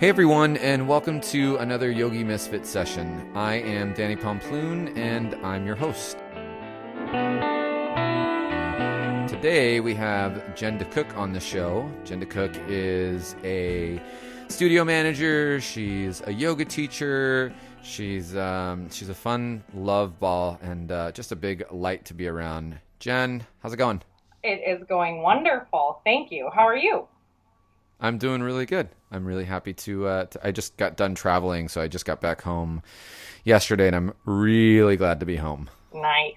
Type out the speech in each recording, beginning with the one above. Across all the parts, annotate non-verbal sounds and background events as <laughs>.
Hey everyone, and welcome to another Yogi Misfit session. I am Danny Pomploon, and I'm your host. Today we have Jen DeCook on the show. Jen DeCook is a studio manager. She's a yoga teacher. She's um, she's a fun love ball and uh, just a big light to be around. Jen, how's it going? It is going wonderful. Thank you. How are you? I'm doing really good. I'm really happy to, uh, to, I just got done traveling, so I just got back home yesterday, and I'm really glad to be home. Nice.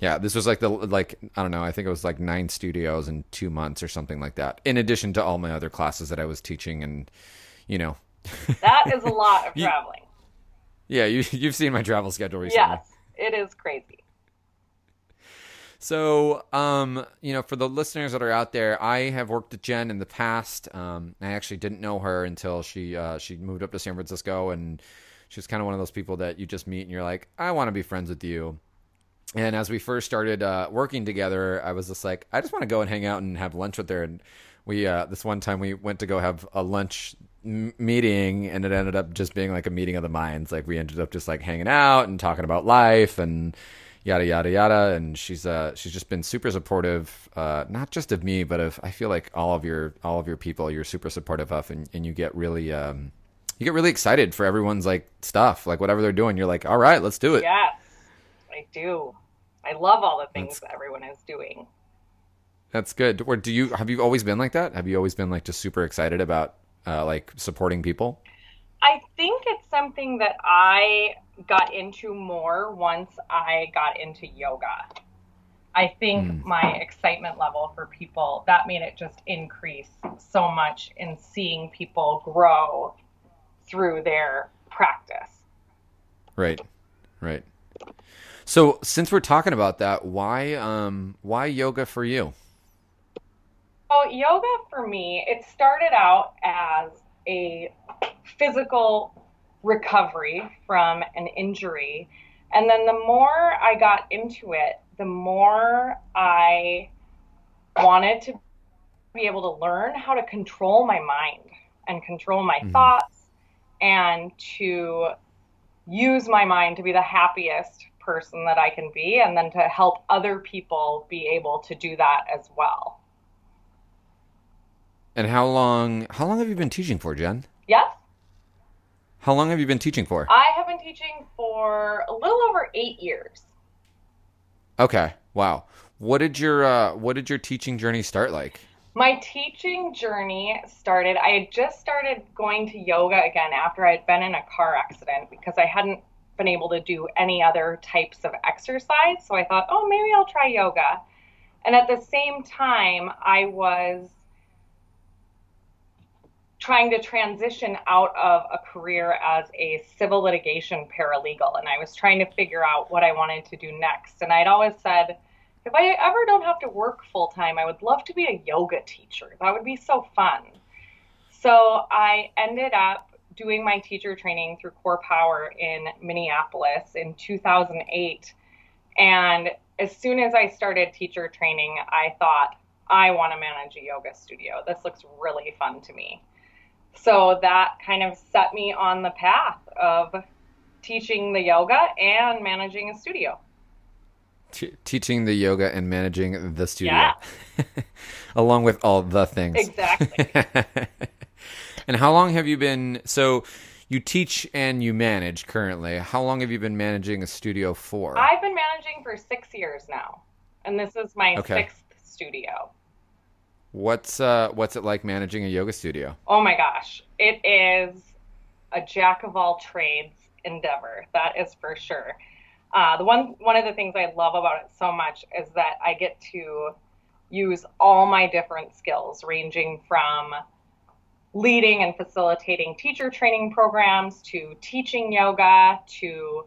Yeah, this was like the like I don't know. I think it was like nine studios in two months or something like that. In addition to all my other classes that I was teaching, and you know, <laughs> that is a lot of traveling. You, yeah, you you've seen my travel schedule recently. Yes, it is crazy. So, um, you know, for the listeners that are out there, I have worked with Jen in the past. Um, I actually didn't know her until she uh, she moved up to San Francisco, and she was kind of one of those people that you just meet and you're like, I want to be friends with you. And as we first started uh, working together, I was just like, I just want to go and hang out and have lunch with her. And we uh, this one time we went to go have a lunch meeting, and it ended up just being like a meeting of the minds. Like we ended up just like hanging out and talking about life and yada yada yada. And she's uh she's just been super supportive uh not just of me but of i feel like all of your all of your people you're super supportive of and, and you get really um you get really excited for everyone's like stuff like whatever they're doing. You're like all right let's do it. Yes i do. I love all the things that's, that everyone is doing. That's good. Or do you have you always been like that? Have you always been like just super excited about uh like supporting people I think it's something that I got into more once I got into yoga. I think mm. my excitement level for people that made it just increase so much in seeing people grow through their practice. Right. Right. So, since we're talking about that, why um why yoga for you? Well, yoga for me, it started out as a physical recovery from an injury. And then the more I got into it, the more I wanted to be able to learn how to control my mind and control my mm-hmm. thoughts and to use my mind to be the happiest person that I can be and then to help other people be able to do that as well. And how long how long have you been teaching for, Jen? Yes. How long have you been teaching for? I have been teaching for a little over eight years. Okay. Wow. What did your uh, what did your teaching journey start like? My teaching journey started. I had just started going to yoga again after I had been in a car accident because I hadn't been able to do any other types of exercise. So I thought, oh, maybe I'll try yoga. And at the same time, I was trying to transition out of a career as a civil litigation paralegal and I was trying to figure out what I wanted to do next. And I'd always said, if I ever don't have to work full time, I would love to be a yoga teacher. That would be so fun. So I ended up doing my teacher training through Core Power in Minneapolis in 2008. And as soon as I started teacher training, I thought, I want to manage a yoga studio. This looks really fun to me so that kind of set me on the path of teaching the yoga and managing a studio. teaching the yoga and managing the studio. Yeah. <laughs> Along with all the things. Exactly. <laughs> and how long have you been so you teach and you manage currently. How long have you been managing a studio for? I've been managing for 6 years now. And this is my okay. 6th studio. What's uh what's it like managing a yoga studio? Oh my gosh. It is a jack of all trades endeavor. That is for sure. Uh, the one one of the things I love about it so much is that I get to use all my different skills, ranging from leading and facilitating teacher training programs to teaching yoga to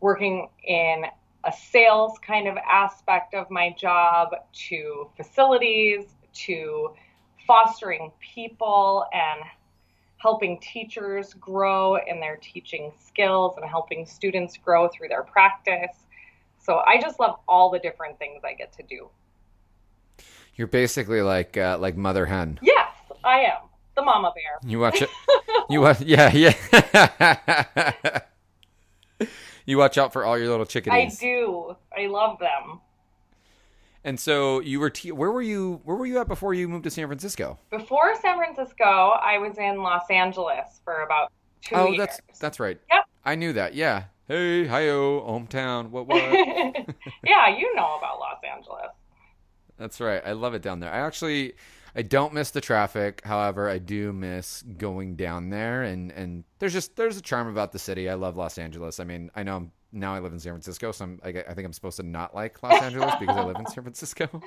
working in a sales kind of aspect of my job to facilities to fostering people and helping teachers grow in their teaching skills and helping students grow through their practice. So I just love all the different things I get to do. You're basically like uh, like mother hen. Yes, I am. the mama bear. You watch it. <laughs> You watch. Yeah, yeah. <laughs> you watch out for all your little chickens. I do. I love them. And so you were. Te- where were you? Where were you at before you moved to San Francisco? Before San Francisco, I was in Los Angeles for about two oh, years. that's that's right. Yep. I knew that. Yeah. Hey, hi-yo, hometown. What what? <laughs> yeah, you know about Los Angeles. That's right. I love it down there. I actually I don't miss the traffic. However, I do miss going down there and and there's just there's a charm about the city. I love Los Angeles. I mean, I know I'm, now I live in San Francisco, so I'm, I, I think I'm supposed to not like Los Angeles because I live in San <laughs> Francisco.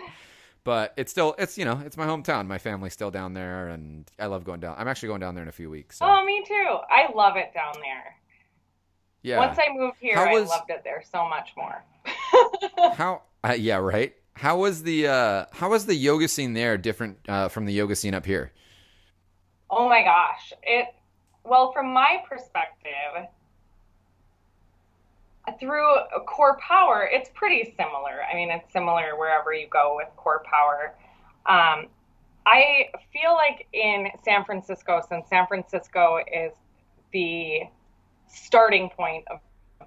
But it's still it's you know, it's my hometown. My family's still down there and I love going down. I'm actually going down there in a few weeks. So. Oh, me too. I love it down there. yeah. Once I moved here, How I loved it there so much more. <laughs> How? Uh, yeah, right. How was the uh, how was the yoga scene there different uh, from the yoga scene up here? Oh my gosh. It well, from my perspective, through core power, it's pretty similar. I mean, it's similar wherever you go with core power. Um, I feel like in San Francisco, since San Francisco is the starting point of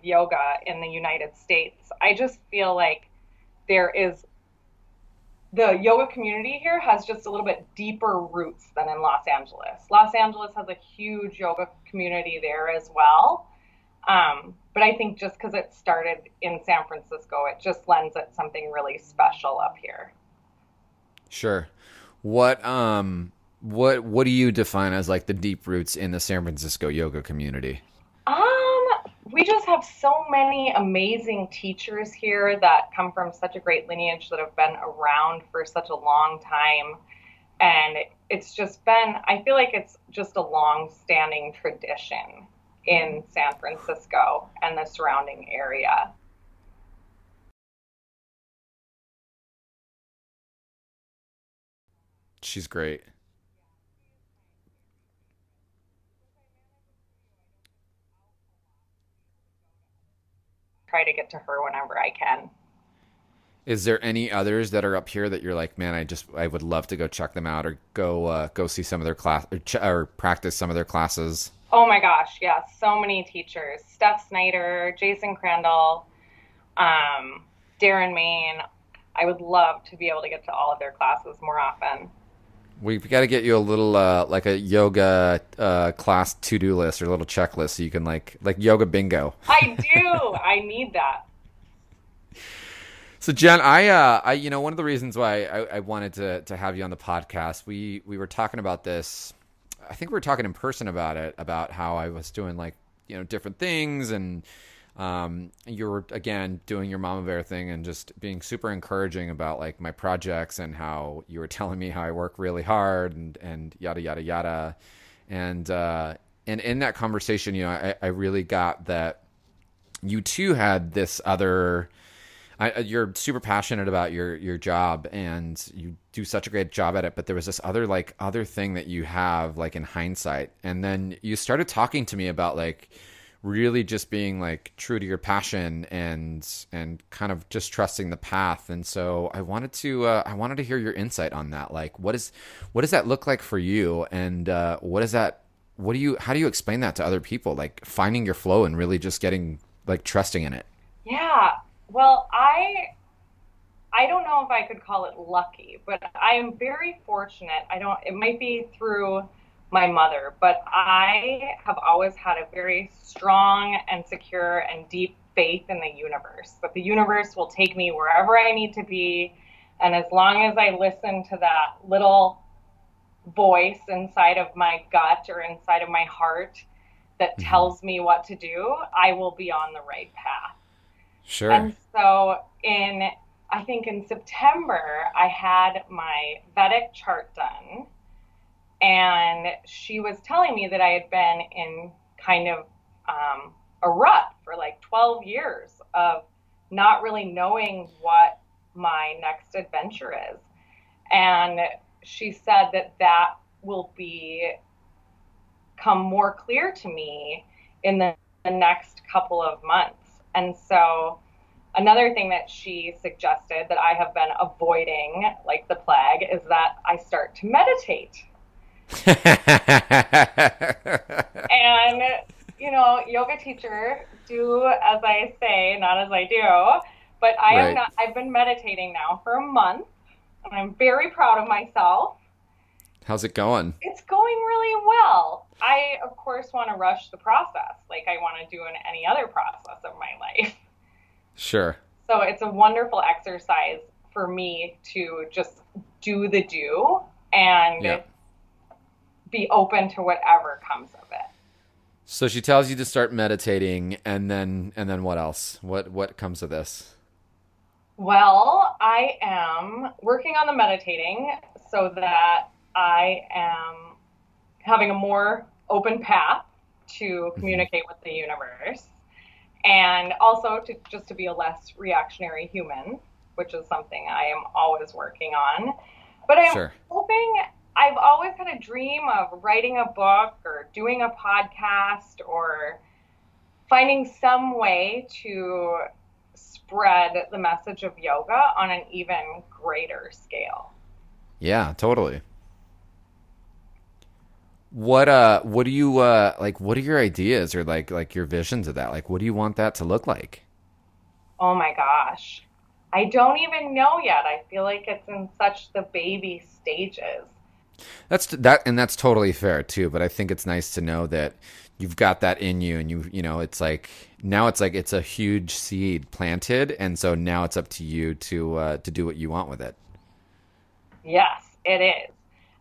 yoga in the United States, I just feel like there is the yoga community here has just a little bit deeper roots than in Los Angeles. Los Angeles has a huge yoga community there as well. Um, but I think just because it started in San Francisco, it just lends it something really special up here. Sure. What um what what do you define as like the deep roots in the San Francisco yoga community? Um, we just have so many amazing teachers here that come from such a great lineage that have been around for such a long time. And it's just been, I feel like it's just a long standing tradition in San Francisco and the surrounding area. She's great. Try to get to her whenever I can. Is there any others that are up here that you're like, man, I just I would love to go check them out or go uh, go see some of their class or, ch- or practice some of their classes? Oh my gosh, yeah, so many teachers. Steph Snyder, Jason Crandell, um, Darren Main. I would love to be able to get to all of their classes more often. We've got to get you a little uh, like a yoga uh, class to do list or a little checklist so you can like like yoga bingo. I <laughs> do. I need that. So Jen, I, uh, I, you know, one of the reasons why I, I wanted to to have you on the podcast, we we were talking about this. I think we were talking in person about it, about how I was doing like you know different things, and um, you were again doing your mama bear thing and just being super encouraging about like my projects and how you were <laughs> telling me how I work really hard and and yada yada yada, and uh, and in that conversation, you know, I, I really got that you too had this other. I, you're super passionate about your your job and you do such a great job at it but there was this other like other thing that you have like in hindsight. And then you started talking to me about like really just being like true to your passion and and kind of just trusting the path. And so i wanted to uh, i wanted to hear your insight on that. Like what is what does that look like for you? And uh, what is that what do you how do you explain that to other people? Like finding your flow and really just getting like trusting in it. Yeah. Well, I I don't know if I could call it lucky, but I am very fortunate. I don't it might be through my mother, but I have always had a very strong and secure and deep faith in the universe. That the universe will take me wherever I need to be, and as long as I listen to that little voice inside of my gut or inside of my heart that Mhm. tells me what to do, I will be on the right path. Sure And so in I think in September I had my Vedic chart done and she was telling me that I had been in kind of um, a rut for like 12 years of not really knowing what my next adventure is. And she said that that will be come more clear to me in the, the next couple of months. And so another thing that she suggested that I have been avoiding like the plague is that I start to meditate. <laughs> and you know, yoga teacher, do as I say, not as I do. But I Right. am not. I've been meditating now for a month, and I'm very proud of myself. How's it going? It's going really well. I, of course, want to rush the process, like I want to do in any other process of my life. Sure. So it's a wonderful exercise for me to just do the do and Yeah. be open to whatever comes of it. So she tells you to start meditating, and then and then what else? What what comes of this? Well, I am working on the meditating so that I am having a more open path to mm-hmm. communicate with the universe and also to just to be a less reactionary human, which is something I am always working on. But I'm Sure. hoping I've always had a dream of writing a book or doing a podcast or finding some way to spread the message of yoga on an even greater scale. Yeah, totally. What uh what do you uh like what are your ideas or like like your visions of that? Like what do you want that to look like? Oh my gosh. I don't even know yet. I feel like it's in such the baby stages. That's that and that's totally fair too, but I think it's nice to know that you've got that in you and you you know, it's like now it's like it's a huge seed planted and so now it's up to you to uh to do what you want with it. Yes, it is.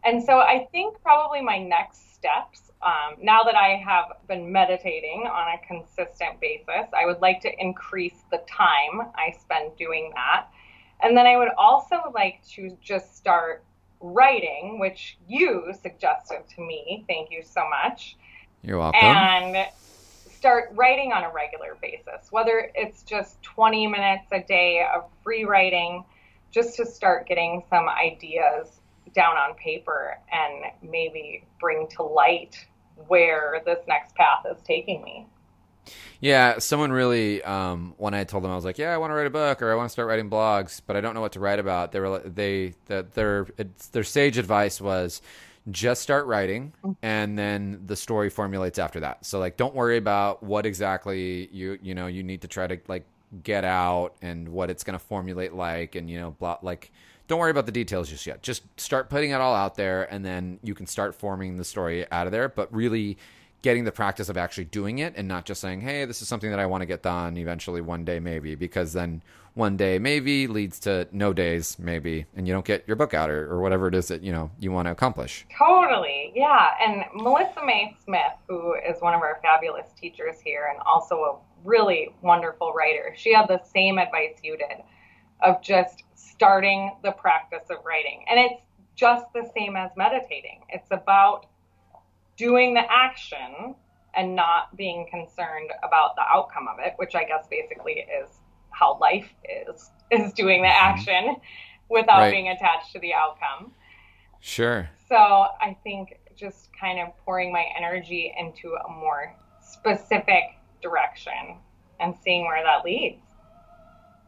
And so I think probably my next steps, um, now that I have been meditating on a consistent basis, I would like to increase the time I spend doing that. And then I would also like to just start writing, which you suggested to me. Thank you so much. You're welcome. and start writing on a regular basis, whether it's just 20 minutes a day of free writing, just to start getting some ideas down on paper and maybe bring to light where this next path is taking me. Yeah, someone really um, when I told them I was like, "Yeah, I want to write a book or I want to start writing blogs, but I don't know what to write about." They were they that their their sage advice was just start writing and then the story formulates after that. So like don't worry about what exactly you you know you need to try to like get out and what it's going to formulate like and you know blah like don't worry about the details just yet. Just start putting it all out there and then you can start forming the story out of there, but really getting the practice of actually doing it and not just saying, "Hey, this is something that I want to get done eventually one day maybe," because then one day maybe leads to no days maybe, and you don't get your book out or, or whatever it is that you know you want to accomplish. Totally, yeah. And Melissa May Smith, who is one of our fabulous teachers here and also a really wonderful writer, she had the same advice you did of just starting the practice of writing. And it's just the same as meditating. It's about doing the action and not being concerned about the outcome of it, which I guess basically is how life is, <laughs> is doing the mm-hmm. action without Right. being attached to the outcome. Sure. So I think just kind of pouring my energy into a more specific direction and seeing where that leads.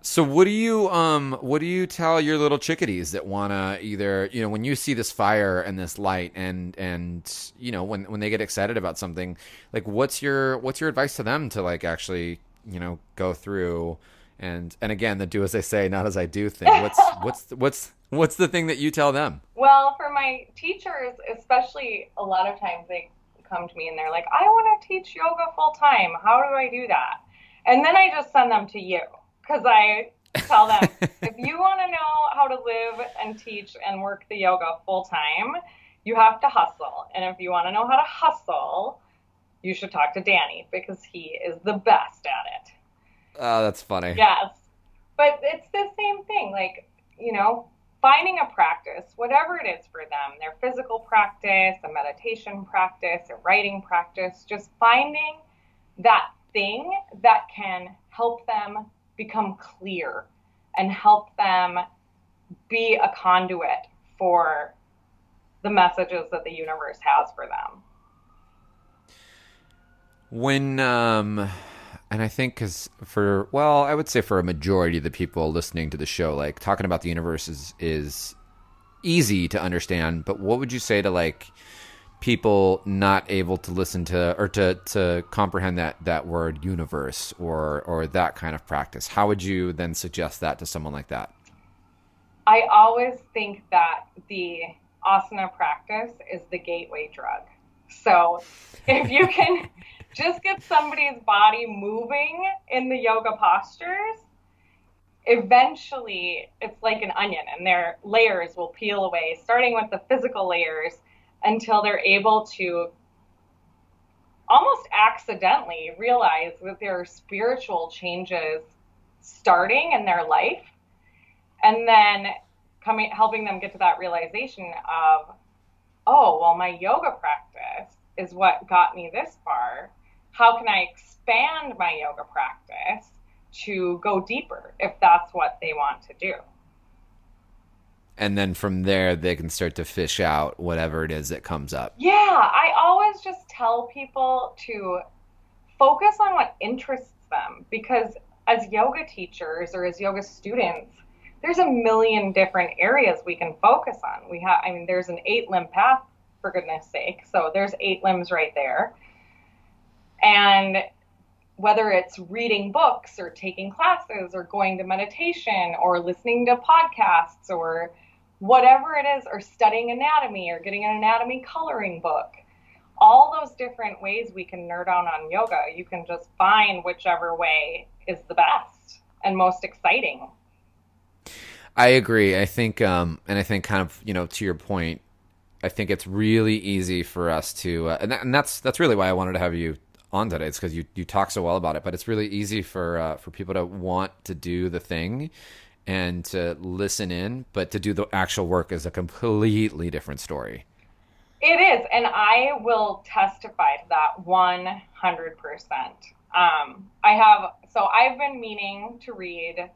So what do you um what do you tell your little chickadees that wanna either you know when you see this fire and this light and and you know when when they get excited about something like what's your what's your advice to them to like actually you know go through and and again the do as I say not as I do thing <laughs> what's what's what's what's the thing that you tell them Well, for my teachers, especially a lot of times they come to me and they're like, I want to teach yoga full time. How do I do that? And then I just send them to you because I tell them <laughs> if you want to know how to live and teach and work the yoga full time, you have to hustle. And if you want to know how to hustle, you should talk to Danny because he is the best at it. oh that's funny Yes. But it's the same thing. Like, you know, finding a practice, whatever it is for them, their physical practice, a meditation practice, a writing practice, just finding that thing that can help them become clear and help them be a conduit for the messages that the universe has for them. when um and i think because for well i would say for a majority of the people listening to the show like talking about the universe is is easy to understand but what would you say to like people not able to listen to or to to comprehend that that word universe or or that kind of practice. How would you then suggest that to someone like that? I always think that the asana practice is the gateway drug. So if you <laughs> can just get somebody's body moving in the yoga postures eventually it's like an onion and their layers will peel away starting with the physical layers until they're able to almost accidentally realize that there are spiritual changes starting in their life and then coming helping them get to that realization of oh well my yoga practice is what got me this far. How can i expand my yoga practice to go deeper if that's what they want to do and then from there they can start to fish out whatever it is that comes up. Yeah, I always just tell people to focus on what interests them because as yoga teachers or as yoga students, there's a million different areas we can focus on. We have I mean there's an eight limb path for goodness sake. So there's eight limbs right there. And whether it's reading books or taking classes or going to meditation or listening to podcasts or whatever it is, or studying anatomy or getting an anatomy coloring book. All those different ways we can nerd out on yoga, you can just find whichever way is the best and most exciting. I agree. I think, um, and I think, kind of, you know, to your point, I think it's really easy for us to, uh, and, that, and that's that's really why I wanted to have you on today. It's because you you talk so well about it. But it's really easy for uh, for people to want to do the thing and to listen in, but to do the actual work is a completely different story. It is, and I will testify to that 100%. Um, I have, so I've been meaning to read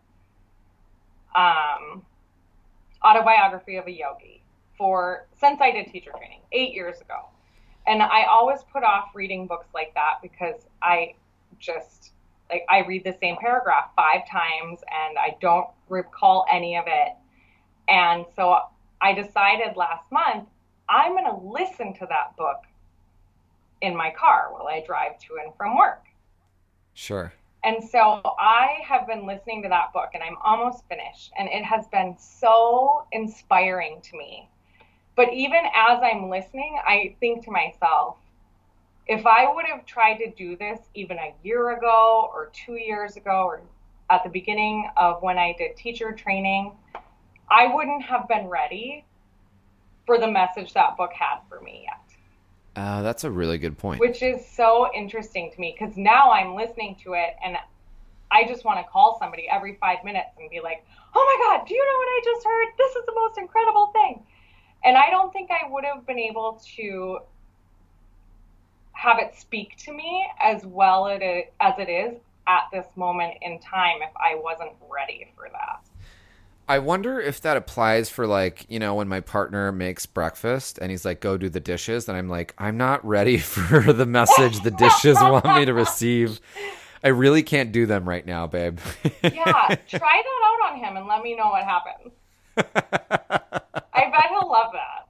um, Autobiography of a Yogi for, since I did teacher training, eight years ago. And I always put off reading books like that because I just, like I read the same paragraph five times and I don't recall any of it. And so I decided last month I'm going to listen to that book in my car while I drive to and from work. Sure. And so I have been listening to that book and I'm almost finished. And it has been so inspiring to me. But even as I'm listening, I think to myself, if I would have tried to do this even a year ago or two years ago or at the beginning of when I did teacher training, I wouldn't have been ready for the message that book had for me yet. Uh, that's a really good point. Which is so interesting to me because now I'm listening to it and I just want to call somebody every five minutes and be like, oh my God, do you know what I just heard? This is the most incredible thing. And I don't think I would have been able to have it speak to me as well as it is at this moment in time if I wasn't ready for that. I wonder if that applies for like, you know, when my partner makes breakfast and he's like, go do the dishes. And I'm like, I'm not ready <laughs> for the message the dishes want me to receive. I really can't do them right now, babe. yeah, <laughs> try that out on him and let me know what happens. <laughs> I bet he'll love that.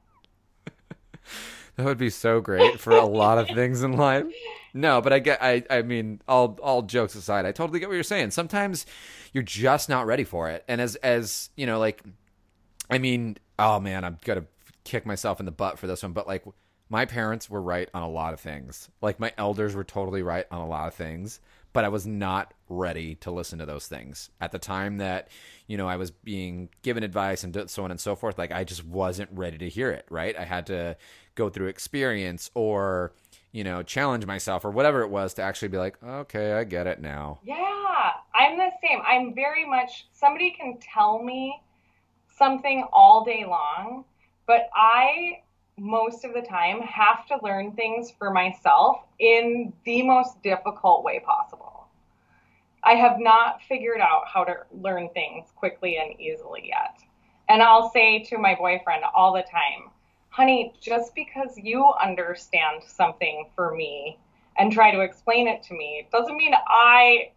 That would be so great for a lot of things in life. No, but I get I I mean, all all jokes aside, I totally get what you're saying. Sometimes you're just not ready for it. And as as, you know, like I mean, oh man, I'm to kick myself in the butt for this one, but like my parents were right on a lot of things. Like my elders were totally right on a lot of things, but I was not ready to listen to those things at the time that you know I was being given advice and so on and so forth. Like I just wasn't ready to hear it. Right? I had to go through experience or you know challenge myself or whatever it was to actually be like okay i get it now yeah i'm the same i'm very much somebody can tell me something all day long but i most of the time have to learn things for myself in the most difficult way possible i have not figured out how to learn things quickly and easily yet and i'll say to my boyfriend all the time honey, just because you understand something for me and try to explain it to me doesn't mean I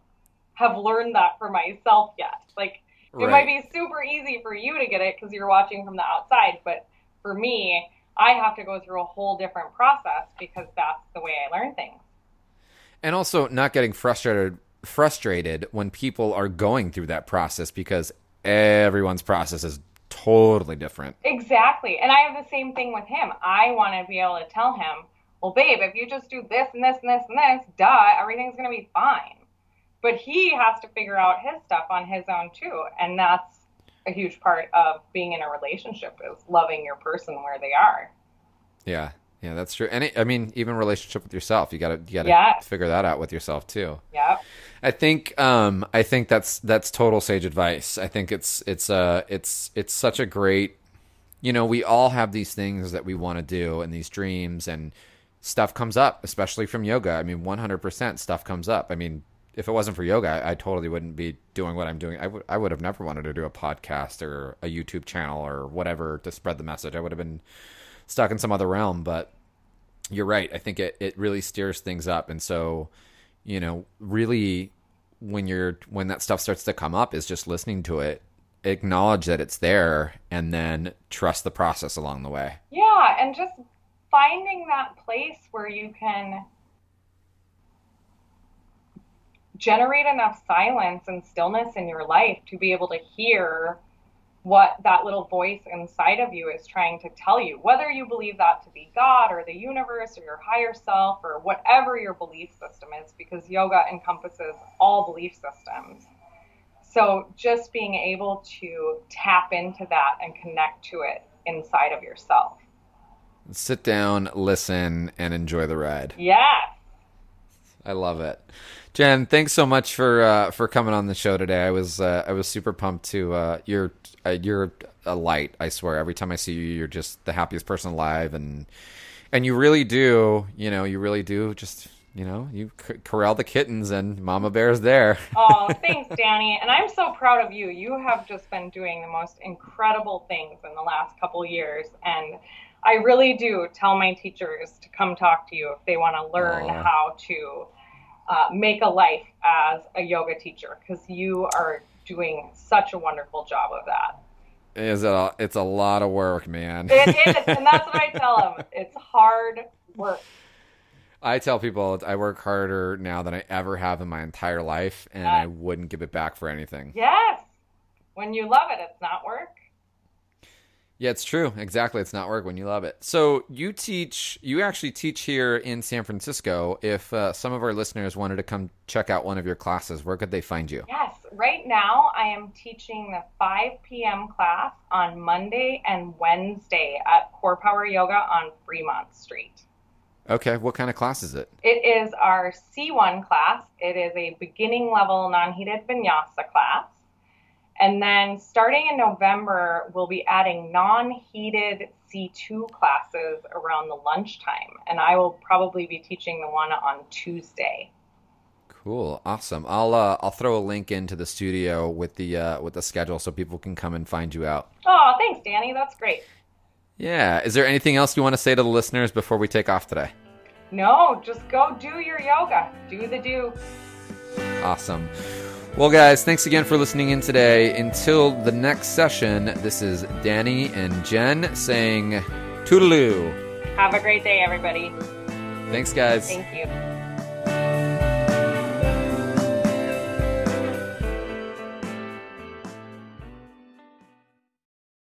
have learned that for myself yet. Like, right. it might be super easy for you to get it because you're watching from the outside, but for me, I have to go through a whole different process because that's the way I learn things. And also not getting frustrated frustrated when people are going through that process because everyone's process is totally different. Exactly. And I have the same thing with him. I want to be able to tell him, well, babe, if you just do this and this and this and this, duh, everything's going to be fine. But he has to figure out his stuff on his own too. And that's a huge part of being in a relationship is loving your person where they are. Yeah. Yeah, that's true. And it, I mean, even relationship with yourself, you gotta you gotta Yeah. figure that out with yourself too. Yeah. I think um, I think that's that's total sage advice. I think it's it's uh it's it's such a great you know, we all have these things that we want to do and these dreams and stuff comes up, especially from yoga. I mean, 100% stuff comes up. I mean, if it wasn't for yoga, I, I totally wouldn't be doing what I'm doing. I would I would have never wanted to do a podcast or a YouTube channel or whatever to spread the message. I would have been stuck in some other realm, but you're right. I think it, it really steers things up. And so, you know, really when you're when that stuff starts to come up is just listening to it, acknowledge that it's there and then trust the process along the way. Yeah, and just finding that place where you can generate enough silence and stillness in your life to be able to hear what that little voice inside of you is trying to tell you, whether you believe that to be God or the universe or your higher self or whatever your belief system is, because yoga encompasses all belief systems. So just being able to tap into that and connect to it inside of yourself. Sit down, listen, and enjoy the ride. Yes. I love it. Jen, thanks so much for uh, for coming on the show today. I was uh, I was super pumped to uh, you're uh, you're a light. I swear. Every time I see you, you're just the happiest person alive, and and you really do. You know, you really do. Just you know, you corral the kittens, and Mama Bear's there. <laughs> Oh, thanks, Danny. And I'm so proud of you. You have just been doing the most incredible things in the last couple years. And I really do tell my teachers to come talk to you if they want to learn how to uh, make a life as a yoga teacher because you are doing such a wonderful job of that. Is it? A, it's a lot of work, man. It is, and that's what I <laughs> tell them. It's hard work. I tell people I work harder now than I ever have in my entire life, and I wouldn't give it back for anything. Yes. When you love it, it's not work. Yeah, it's true. Exactly. It's not work when you love it. So you teach, you actually teach here in San Francisco. If uh, some of our listeners wanted to come check out one of your classes, where could they find you? Yes, right now I am teaching the 5 p.m. class on Monday and Wednesday at Core Power Yoga on Fremont Street. Okay. What kind of class is it? It is our C1 class. It is a beginning level non heated vinyasa class. And then starting in November, we'll be adding non heated C2 classes around the lunchtime. And I will probably be teaching the one on Tuesday. Cool. Awesome. I'll uh, I'll throw a link into the studio with the uh, with the schedule so people can come and find you out. Oh, thanks, Danny. That's great. Yeah. Is there anything else you want to say to the listeners before we take off today? No, just go do your yoga. Do the do. Awesome. Well, guys, thanks again for listening in today. Until the next session, this is Danny and Jen saying toodaloo. Have a great day, everybody. Thanks, guys. Thank you.